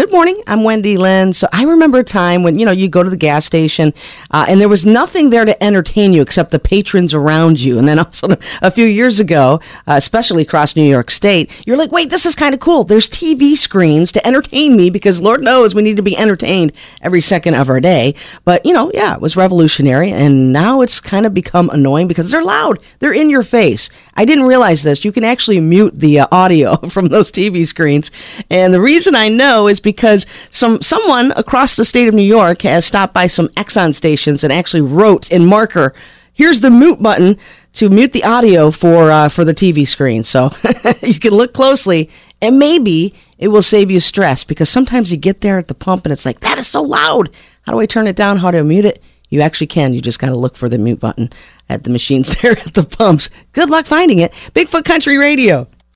Good morning. I'm Wendy Lynn. So I remember a time when, you know, you go to the gas station uh, and there was nothing there to entertain you except the patrons around you. And then also a few years ago, uh, especially across New York State, you're like, wait, this is kind of cool. There's TV screens to entertain me because Lord knows we need to be entertained every second of our day. But, you know, yeah, it was revolutionary. And now it's kind of become annoying because they're loud. They're in your face. I didn't realize this. You can actually mute the uh, audio from those TV screens. And the reason I know is because some someone across the state of New York has stopped by some Exxon stations and actually wrote in marker, "Here's the mute button to mute the audio for uh, for the TV screen." So you can look closely, and maybe it will save you stress because sometimes you get there at the pump and it's like that is so loud. How do I turn it down? How do I mute it? You actually can. You just got to look for the mute button at the machines there at the pumps. Good luck finding it. Bigfoot Country Radio.